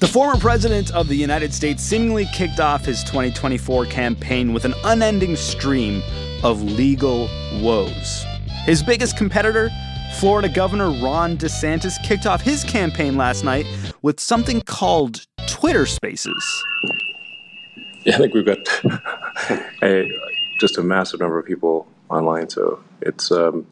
The former president of the United States seemingly kicked off his 2024 campaign with an unending stream of legal woes. His biggest competitor, Florida Governor Ron DeSantis, kicked off his campaign last night with something called Twitter Spaces. Yeah, I think we've got a, just a massive number of people online, so it's um,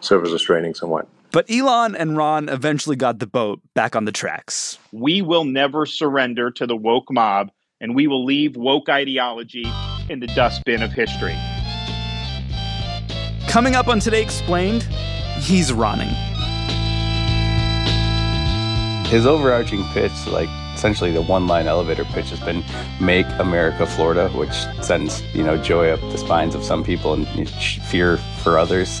serves as restraining somewhat. But Elon and Ron eventually got the boat back on the tracks. We will never surrender to the woke mob, and we will leave woke ideology in the dustbin of history. Coming up on Today Explained, he's running. His overarching pitch, like essentially the one-line elevator pitch, has been "Make America Florida," which sends you know joy up the spines of some people and fear for others.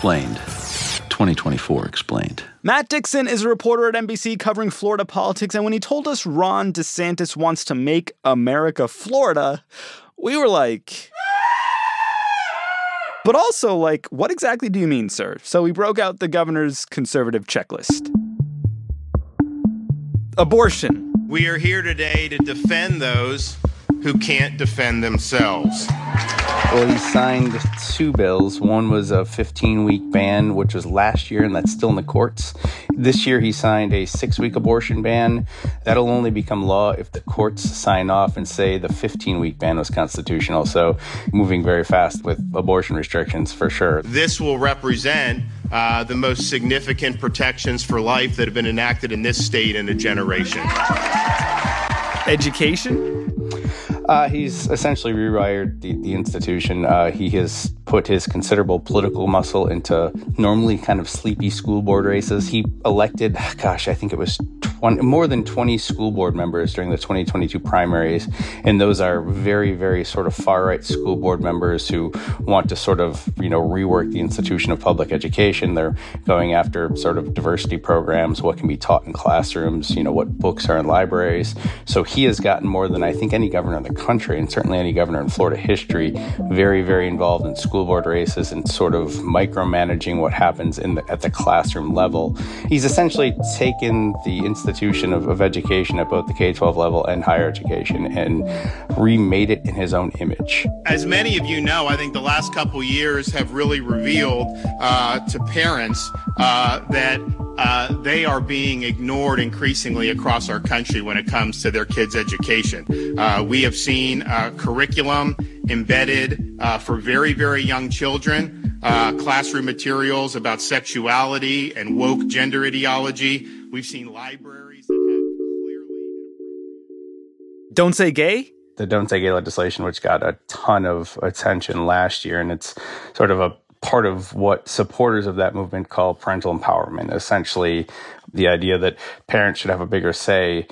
Explained. 2024 Explained. Matt Dixon is a reporter at NBC covering Florida politics, and when he told us Ron DeSantis wants to make America Florida, we were like. But also, like, what exactly do you mean, sir? So we broke out the governor's conservative checklist abortion. We are here today to defend those who can't defend themselves. Well, he signed two bills. One was a 15 week ban, which was last year, and that's still in the courts. This year, he signed a six week abortion ban. That'll only become law if the courts sign off and say the 15 week ban was constitutional. So, moving very fast with abortion restrictions for sure. This will represent uh, the most significant protections for life that have been enacted in this state in a generation. Education? Uh, he's essentially rewired the, the institution. Uh, he has put his considerable political muscle into normally kind of sleepy school board races. He elected, gosh, I think it was 20, more than 20 school board members during the 2022 primaries. And those are very, very sort of far right school board members who want to sort of, you know, rework the institution of public education. They're going after sort of diversity programs, what can be taught in classrooms, you know, what books are in libraries. So he has gotten more than I think any governor in the country, and certainly any governor in Florida history, very, very involved in school board races and sort of micromanaging what happens in the, at the classroom level. He's essentially taken the institution of, of education at both the K 12 level and higher education and remade it in his own image. As many of you know, I think the last couple years have really revealed uh, to parents uh, that uh, they are being ignored increasingly across our country when it comes to their kids' education. Uh, we have seen uh, curriculum embedded uh, for very, very young children, uh, classroom materials about sexuality and woke gender ideology. We've seen libraries that have clearly. Don't say gay? The Don't Say Gay legislation, which got a ton of attention last year, and it's sort of a part of what supporters of that movement call parental empowerment. Essentially, the idea that parents should have a bigger say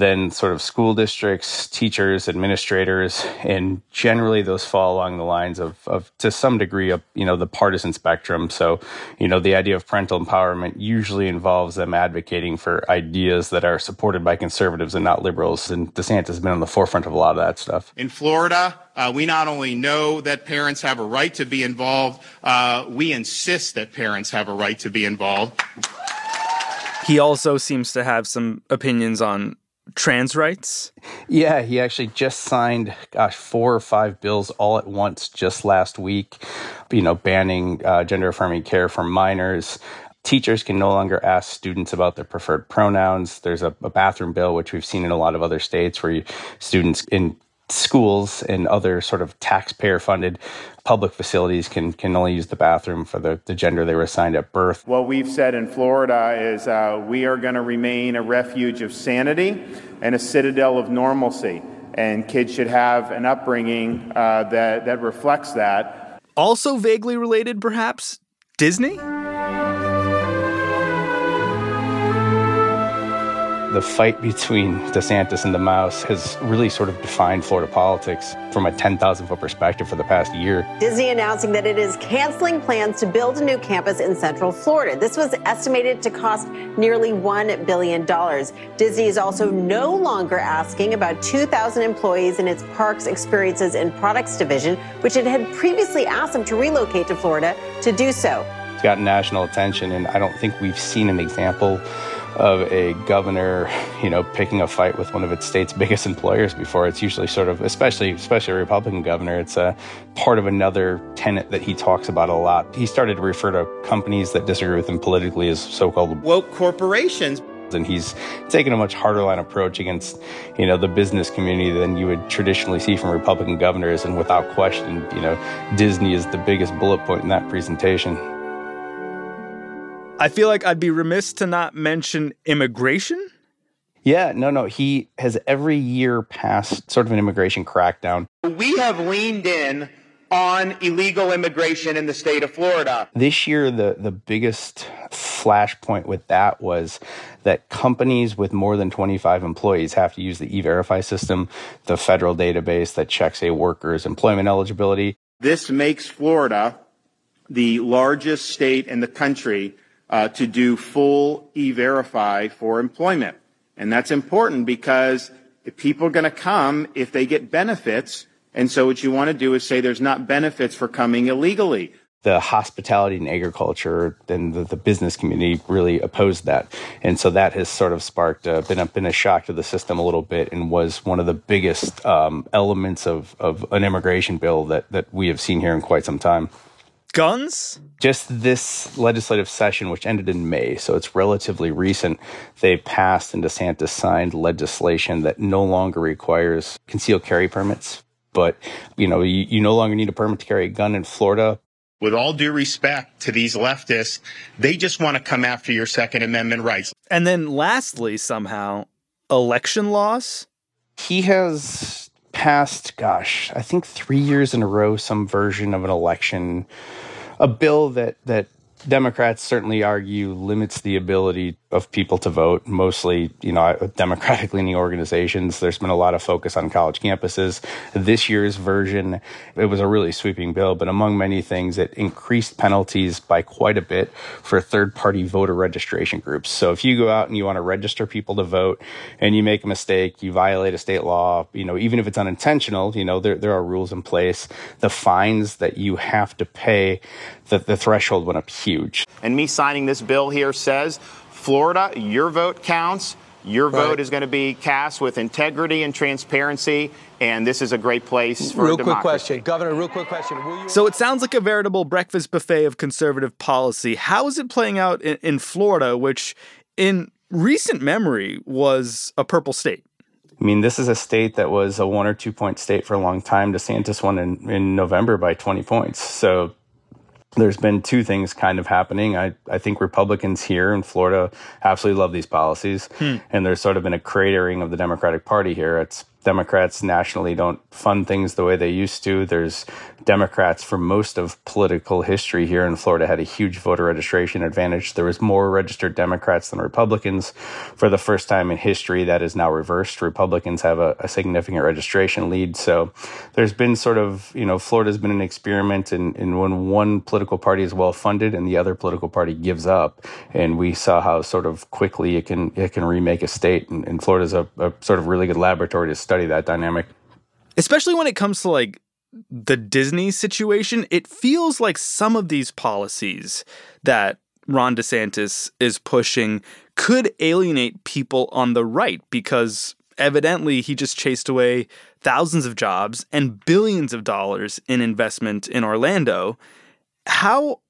than sort of school districts, teachers, administrators, and generally those fall along the lines of, of to some degree of you know the partisan spectrum. So you know the idea of parental empowerment usually involves them advocating for ideas that are supported by conservatives and not liberals. And DeSantis has been on the forefront of a lot of that stuff. In Florida, uh, we not only know that parents have a right to be involved, uh, we insist that parents have a right to be involved. He also seems to have some opinions on trans rights. Yeah, he actually just signed, gosh, four or five bills all at once just last week, you know, banning uh, gender affirming care for minors. Teachers can no longer ask students about their preferred pronouns. There's a, a bathroom bill, which we've seen in a lot of other states, where you, students in schools and other sort of taxpayer funded public facilities can can only use the bathroom for the, the gender they were assigned at birth. What we've said in Florida is uh, we are going to remain a refuge of sanity and a citadel of normalcy, and kids should have an upbringing uh, that that reflects that. Also vaguely related, perhaps Disney. The fight between DeSantis and the mouse has really sort of defined Florida politics from a 10,000 foot perspective for the past year. Disney announcing that it is canceling plans to build a new campus in Central Florida. This was estimated to cost nearly $1 billion. Disney is also no longer asking about 2,000 employees in its parks, experiences, and products division, which it had previously asked them to relocate to Florida to do so. It's gotten national attention, and I don't think we've seen an example of a governor, you know, picking a fight with one of its state's biggest employers before. It's usually sort of, especially especially a Republican governor, it's a part of another tenet that he talks about a lot. He started to refer to companies that disagree with him politically as so-called woke corporations and he's taken a much harder line approach against you know the business community than you would traditionally see from republican governors and without question you know disney is the biggest bullet point in that presentation I feel like I'd be remiss to not mention immigration. Yeah, no, no. He has every year passed sort of an immigration crackdown. We have leaned in on illegal immigration in the state of Florida. This year, the, the biggest flashpoint with that was that companies with more than 25 employees have to use the e verify system, the federal database that checks a worker's employment eligibility. This makes Florida the largest state in the country uh, to do full e-verify for employment. And that's important because people are going to come if they get benefits. And so what you want to do is say there's not benefits for coming illegally. The hospitality and agriculture and the, the business community really opposed that. And so that has sort of sparked, uh, been, a, been a shock to the system a little bit and was one of the biggest um, elements of, of an immigration bill that, that we have seen here in quite some time guns? Just this legislative session, which ended in May, so it's relatively recent, they passed and DeSantis signed legislation that no longer requires concealed carry permits. But, you know, you, you no longer need a permit to carry a gun in Florida. With all due respect to these leftists, they just want to come after your Second Amendment rights. And then lastly, somehow, election laws? He has passed, gosh, I think three years in a row, some version of an election, a bill that that Democrats certainly argue limits the ability of people to vote, mostly, you know, democratic leaning organizations. There's been a lot of focus on college campuses. This year's version, it was a really sweeping bill, but among many things, it increased penalties by quite a bit for third party voter registration groups. So if you go out and you want to register people to vote and you make a mistake, you violate a state law, you know, even if it's unintentional, you know, there, there are rules in place. The fines that you have to pay, the, the threshold went up huge. And me signing this bill here says Florida, your vote counts. Your right. vote is going to be cast with integrity and transparency, and this is a great place for real quick question, Governor. Real quick question. so it sounds like a veritable breakfast buffet of conservative policy. How is it playing out in, in Florida, which, in recent memory, was a purple state? I mean, this is a state that was a one or two point state for a long time. DeSantis won in, in November by 20 points. So there's been two things kind of happening. I, I think Republicans here in Florida absolutely love these policies. Hmm. And there's sort of been a cratering of the Democratic Party here. It's Democrats nationally don't fund things the way they used to. There's Democrats for most of political history here in Florida had a huge voter registration advantage. There was more registered Democrats than Republicans. For the first time in history, that is now reversed. Republicans have a, a significant registration lead. So there's been sort of, you know, Florida's been an experiment in, in when one political party is well funded and the other political party gives up. And we saw how sort of quickly it can it can remake a state. And, and Florida's a, a sort of really good laboratory to study that dynamic. Especially when it comes to like the Disney situation, it feels like some of these policies that Ron DeSantis is pushing could alienate people on the right because evidently he just chased away thousands of jobs and billions of dollars in investment in Orlando. How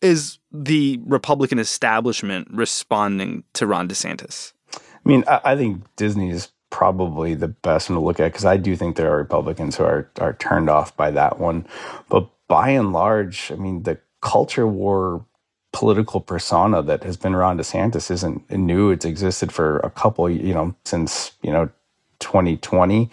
is the Republican establishment responding to Ron DeSantis? I mean, I, I think Disney is probably the best one to look at because I do think there are Republicans who are are turned off by that one. But by and large, I mean, the culture war political persona that has been Ron DeSantis isn't new. It's existed for a couple, you know, since, you know, 2020.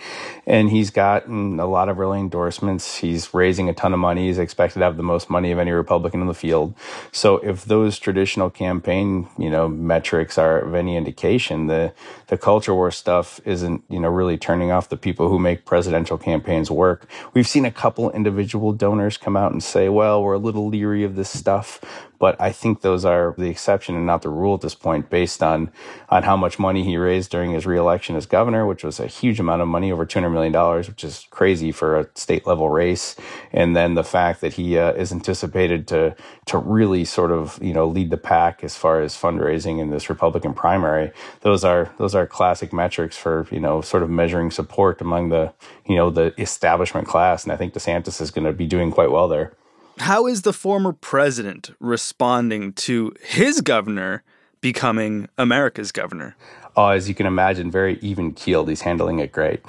And he's gotten a lot of early endorsements. He's raising a ton of money. He's expected to have the most money of any Republican in the field. So if those traditional campaign, you know, metrics are of any indication, the the culture war stuff isn't, you know, really turning off the people who make presidential campaigns work. We've seen a couple individual donors come out and say, well, we're a little leery of this stuff, but I think those are the exception and not the rule at this point, based on on how much money he raised during his reelection as governor, which was a huge amount of money, over two hundred million which is crazy for a state level race. And then the fact that he uh, is anticipated to to really sort of you know lead the pack as far as fundraising in this Republican primary. Those are those are classic metrics for you know sort of measuring support among the you know the establishment class, and I think DeSantis is going to be doing quite well there. How is the former president responding to his governor becoming America's governor? Oh, as you can imagine, very even keeled. He's handling it great.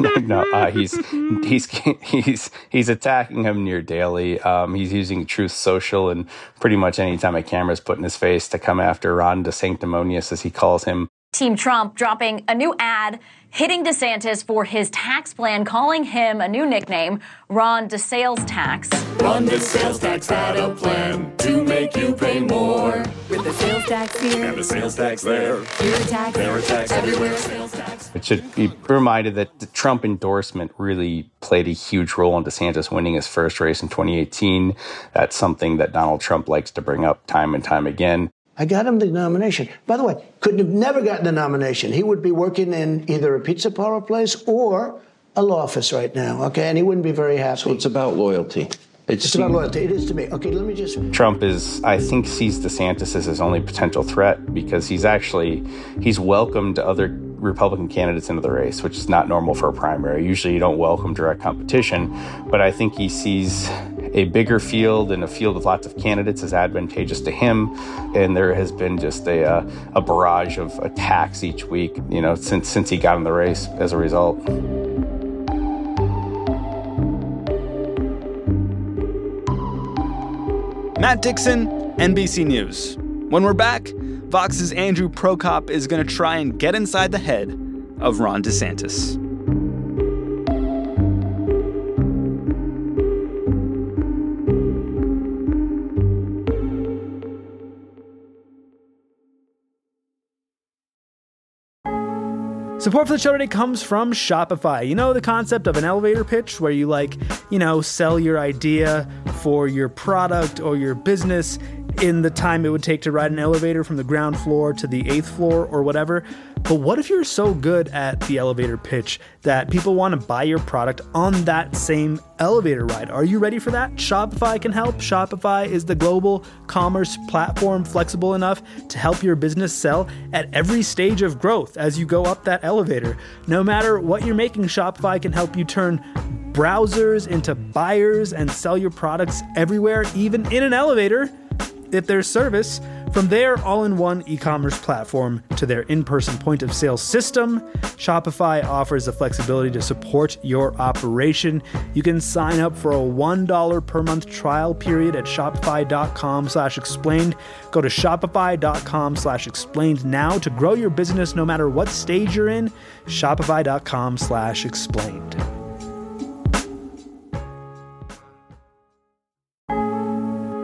no, uh, he's he's he's he's attacking him near daily. Um, he's using Truth Social and pretty much any time a camera's put in his face to come after Ron DeSanctimonious, as he calls him. Team Trump dropping a new ad hitting DeSantis for his tax plan, calling him a new nickname, Ron DeSales Tax. Ron DeSales Tax had a plan to make you pay more. With the sales tax here and the sales tax there. Here a tax, there a tax, everywhere sales tax. It should be reminded that the Trump endorsement really played a huge role in DeSantis winning his first race in 2018. That's something that Donald Trump likes to bring up time and time again. I got him the nomination. By the way, couldn't have never gotten the nomination. He would be working in either a pizza parlor place or a law office right now, okay? And he wouldn't be very happy. So it's about loyalty. It's, it's about loyalty. It is to me. Okay, let me just. Trump is, I think, sees DeSantis as his only potential threat because he's actually he's welcomed other Republican candidates into the race, which is not normal for a primary. Usually, you don't welcome direct competition, but I think he sees a bigger field and a field with lots of candidates is advantageous to him. And there has been just a, uh, a barrage of attacks each week, you know, since since he got in the race as a result. Matt Dixon, NBC News. When we're back, Vox's Andrew Prokop is going to try and get inside the head of Ron DeSantis. Support for the show today comes from Shopify. You know the concept of an elevator pitch where you like, you know, sell your idea for your product or your business in the time it would take to ride an elevator from the ground floor to the eighth floor or whatever. But what if you're so good at the elevator pitch that people want to buy your product on that same elevator ride? Are you ready for that? Shopify can help. Shopify is the global commerce platform flexible enough to help your business sell at every stage of growth as you go up that elevator. No matter what you're making, Shopify can help you turn browsers into buyers and sell your products everywhere, even in an elevator if their service. From their all in one e commerce platform to their in person point of sale system, Shopify offers the flexibility to support your operation. You can sign up for a $1 per month trial period at shopify.com slash explained. Go to shopify.com slash explained now to grow your business no matter what stage you're in. Shopify.com slash explained.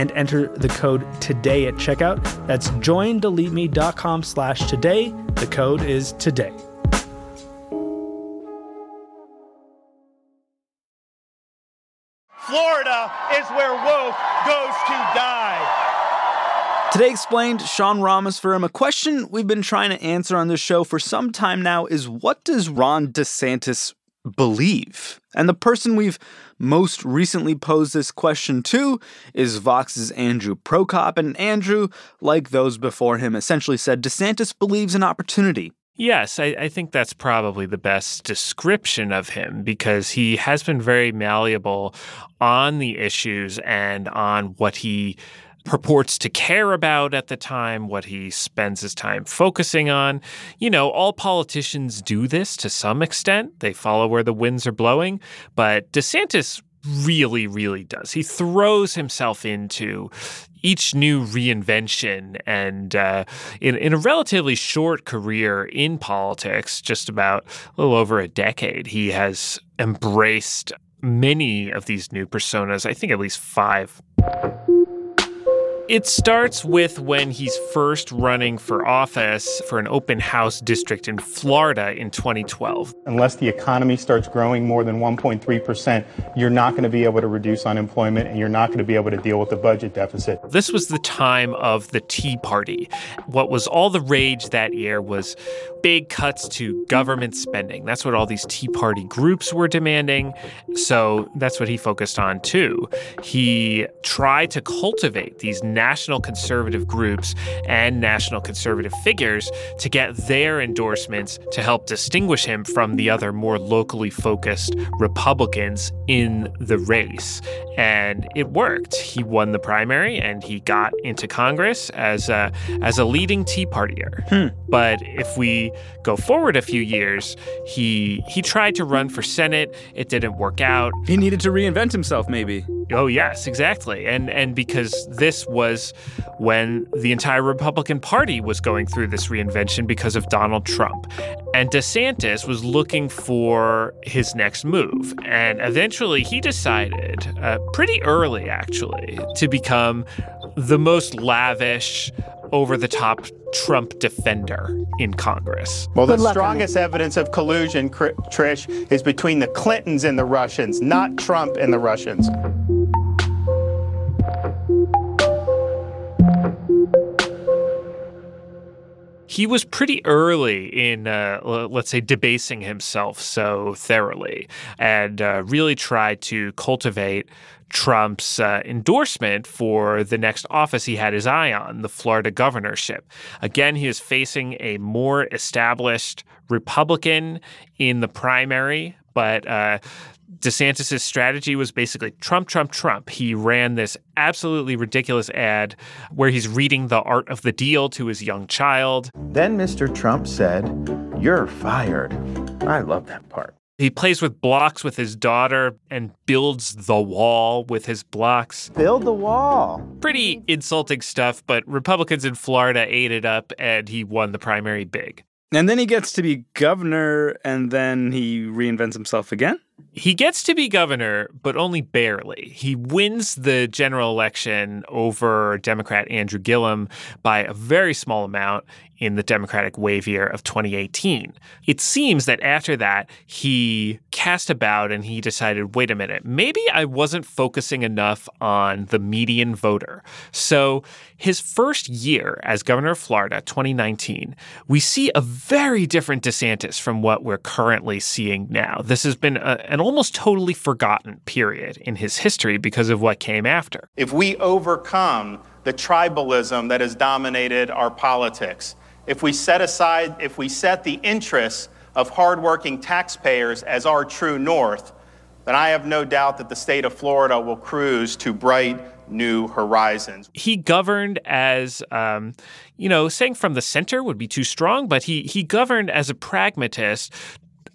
and enter the code today at checkout. That's joindeleteme.com slash today. The code is today. Florida is where woke goes to die. Today explained Sean Rameswaram. A question we've been trying to answer on this show for some time now is what does Ron DeSantis believe? And the person we've most recently posed this question to is Vox's Andrew Prokop. And Andrew, like those before him, essentially said DeSantis believes in opportunity. Yes, I, I, think that's probably the best description of him because he has been very malleable on the issues and on what he purports to care about at the time, what he spends his time focusing on. You know, all politicians do this to some extent. They follow where the winds are blowing. But DeSantis really, really does. He throws himself into each new reinvention and uh, in, in a relatively short career in politics, just about a little over a decade, he has embraced many of these new personas, I think at least five. It starts with when he's first running for office for an open house district in Florida in 2012. Unless the economy starts growing more than 1.3%, you're not going to be able to reduce unemployment and you're not going to be able to deal with the budget deficit. This was the time of the Tea Party. What was all the rage that year was big cuts to government spending. That's what all these Tea Party groups were demanding. So that's what he focused on too. He tried to cultivate these national conservative groups and national conservative figures to get their endorsements to help distinguish him from the other more locally focused Republicans in the race. And it worked. He won the primary and he got into Congress as a, as a leading Tea Partier. Hmm. But if we go forward a few years, he he tried to run for Senate. It didn't work out. He needed to reinvent himself, maybe. Oh yes, exactly. And and because this was when the entire Republican Party was going through this reinvention because of Donald Trump. And DeSantis was looking for his next move. And eventually he decided, uh, pretty early actually, to become the most lavish, over the top Trump defender in Congress. Well, the strongest evidence of collusion, Trish, is between the Clintons and the Russians, not Trump and the Russians. He was pretty early in, uh, let's say, debasing himself so thoroughly and uh, really tried to cultivate Trump's uh, endorsement for the next office he had his eye on, the Florida governorship. Again, he was facing a more established Republican in the primary, but uh, DeSantis' strategy was basically Trump, Trump, Trump. He ran this absolutely ridiculous ad where he's reading The Art of the Deal to his young child. Then Mr. Trump said, You're fired. I love that part. He plays with blocks with his daughter and builds the wall with his blocks. Build the wall. Pretty insulting stuff, but Republicans in Florida ate it up and he won the primary big. And then he gets to be governor and then he reinvents himself again? He gets to be governor, but only barely. He wins the general election over Democrat Andrew Gillum by a very small amount in the Democratic wave year of 2018. It seems that after that, he cast about and he decided wait a minute, maybe I wasn't focusing enough on the median voter. So, his first year as governor of Florida, 2019, we see a very different DeSantis from what we're currently seeing now. This has been a, an almost totally forgotten period in his history because of what came after. If we overcome the tribalism that has dominated our politics, if we set aside, if we set the interests of hardworking taxpayers as our true north, then I have no doubt that the state of Florida will cruise to bright new horizons. He governed as, um, you know, saying from the center would be too strong, but he he governed as a pragmatist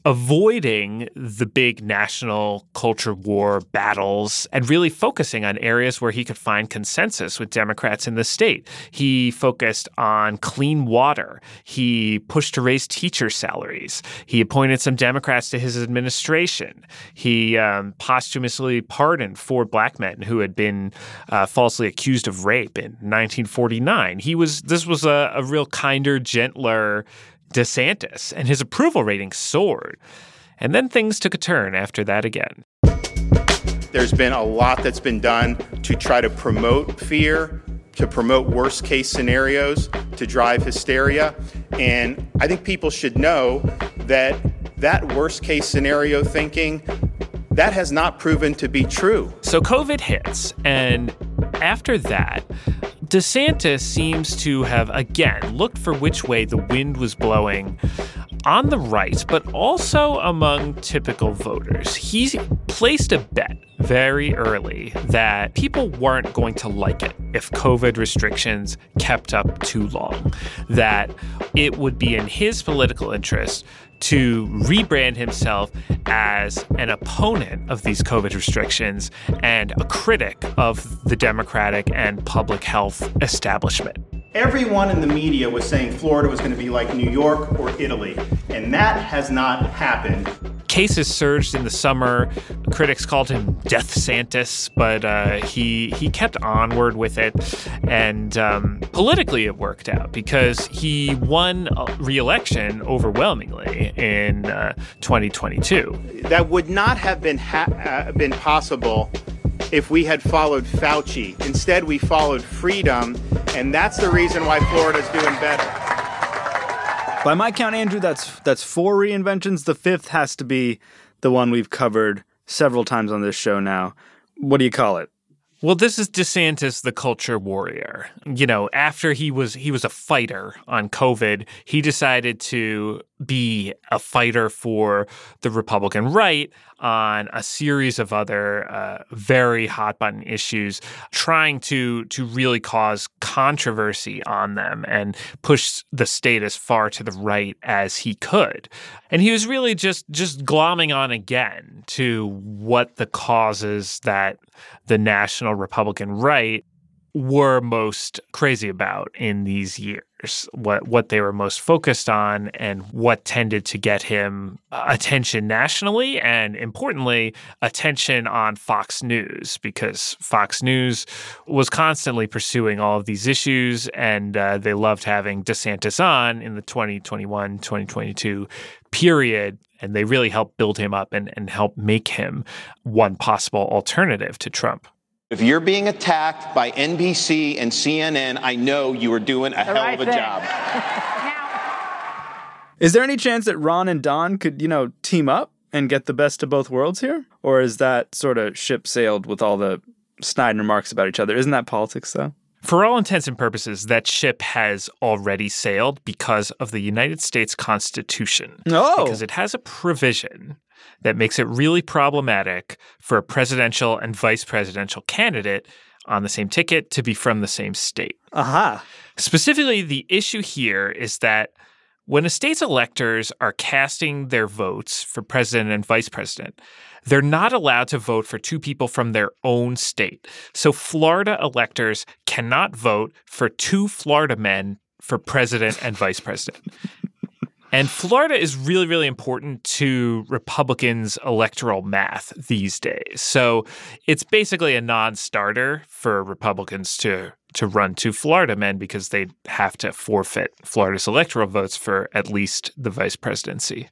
avoiding the big national culture war battles and really focusing on areas where he could find consensus with Democrats in the state. He focused on clean water. He pushed to raise teacher salaries. He appointed some Democrats to his administration. He um, posthumously pardoned four black men who had been uh, falsely accused of rape in 1949. He was this was a, a real kinder, gentler DeSantis, and his approval rating soared. And then things took a turn after that again. There's been a lot that's been done to try to promote fear, to promote worst case scenarios, to drive hysteria. And I think people should know that that worst case scenario thinking that has not proven to be true. So COVID hits and after that, DeSantis seems to have again looked for which way the wind was blowing on the right, but also among typical voters. He placed a bet very early that people weren't going to like it if COVID restrictions kept up too long, that it would be in his political interest to rebrand himself as an opponent of these COVID restrictions and a critic of the Democratic and public health establishment. Everyone in the media was saying Florida was going to be like New York or Italy, and that has not happened. Cases surged in the summer. Critics called him Death Santis, but uh, he he kept onward with it, and um, politically it worked out because he won re-election overwhelmingly in uh, 2022. That would not have been ha- uh, been possible if we had followed Fauci. Instead, we followed freedom, and that's the reason why Florida's doing better. By my count, Andrew, that's that's four reinventions. The fifth has to be the one we've covered several times on this show now. What do you call it? Well, this is DeSantis, the culture warrior. You know, after he was he was a fighter on COVID, he decided to be a fighter for the Republican right on a series of other uh, very hot button issues, trying to to really cause controversy on them and push the state as far to the right as he could. And he was really just just glomming on again to what the causes that the national Republican right were most crazy about in these years what what they were most focused on and what tended to get him attention nationally and importantly attention on Fox News because Fox News was constantly pursuing all of these issues and uh, they loved having DeSantis on in the 2021-2022 period and they really helped build him up and, and help make him one possible alternative to Trump. If you're being attacked by NBC and CNN, I know you are doing a hell right of a thing. job. Is there any chance that Ron and Don could, you know, team up and get the best of both worlds here? Or is that sort of ship sailed with all the snide remarks about each other? Isn't that politics, though? For all intents and purposes, that ship has already sailed because of the United States Constitution. Oh. Because it has a provision that makes it really problematic for a presidential and vice presidential candidate on the same ticket to be from the same state. Aha. Specifically, the issue here is that when a state's electors are casting their votes for president and vice president, they're not allowed to vote for two people from their own state. So Florida electors cannot vote for two Florida men for president and vice president. And Florida is really, really important to Republicans' electoral math these days. So it's basically a non starter for Republicans to, to run two Florida men because they have to forfeit Florida's electoral votes for at least the vice presidency.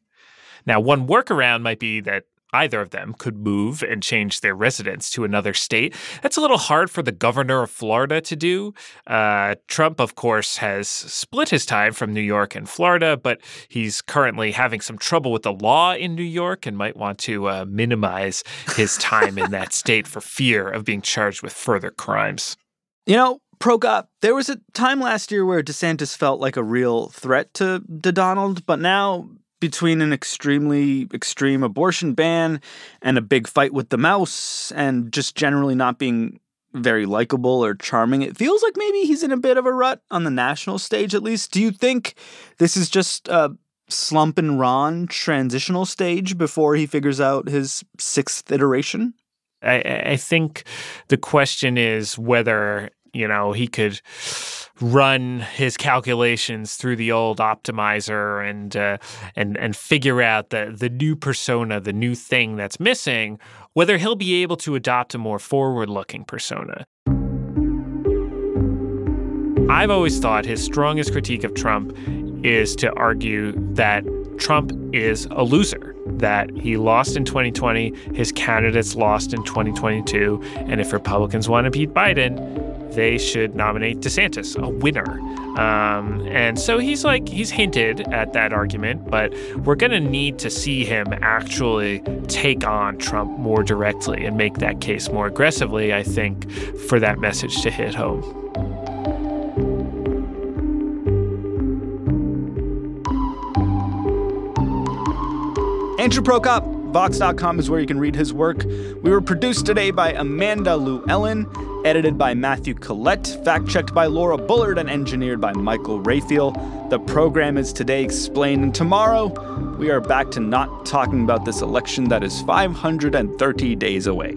Now, one workaround might be that either of them could move and change their residence to another state. That's a little hard for the governor of Florida to do. Uh, Trump, of course, has split his time from New York and Florida, but he's currently having some trouble with the law in New York and might want to uh, minimize his time in that state for fear of being charged with further crimes. You know, Prokop, there was a time last year where DeSantis felt like a real threat to, to Donald, but now between an extremely extreme abortion ban and a big fight with the mouse and just generally not being very likable or charming. It feels like maybe he's in a bit of a rut on the national stage, at least. Do you think this is just a slump and Ron transitional stage before he figures out his sixth iteration? I, I think the question is whether you know he could run his calculations through the old optimizer and uh, and and figure out the the new persona, the new thing that's missing, whether he'll be able to adopt a more forward-looking persona. I've always thought his strongest critique of Trump is to argue that Trump is a loser, that he lost in 2020, his candidates lost in 2022, and if Republicans want to beat Biden, they should nominate DeSantis, a winner. Um, and so he's like, he's hinted at that argument, but we're going to need to see him actually take on Trump more directly and make that case more aggressively, I think, for that message to hit home. Andrew Prokop, Vox.com is where you can read his work. We were produced today by Amanda Lewellyn, edited by Matthew Collette, fact checked by Laura Bullard, and engineered by Michael Raphael. The program is Today Explained, and tomorrow we are back to not talking about this election that is 530 days away.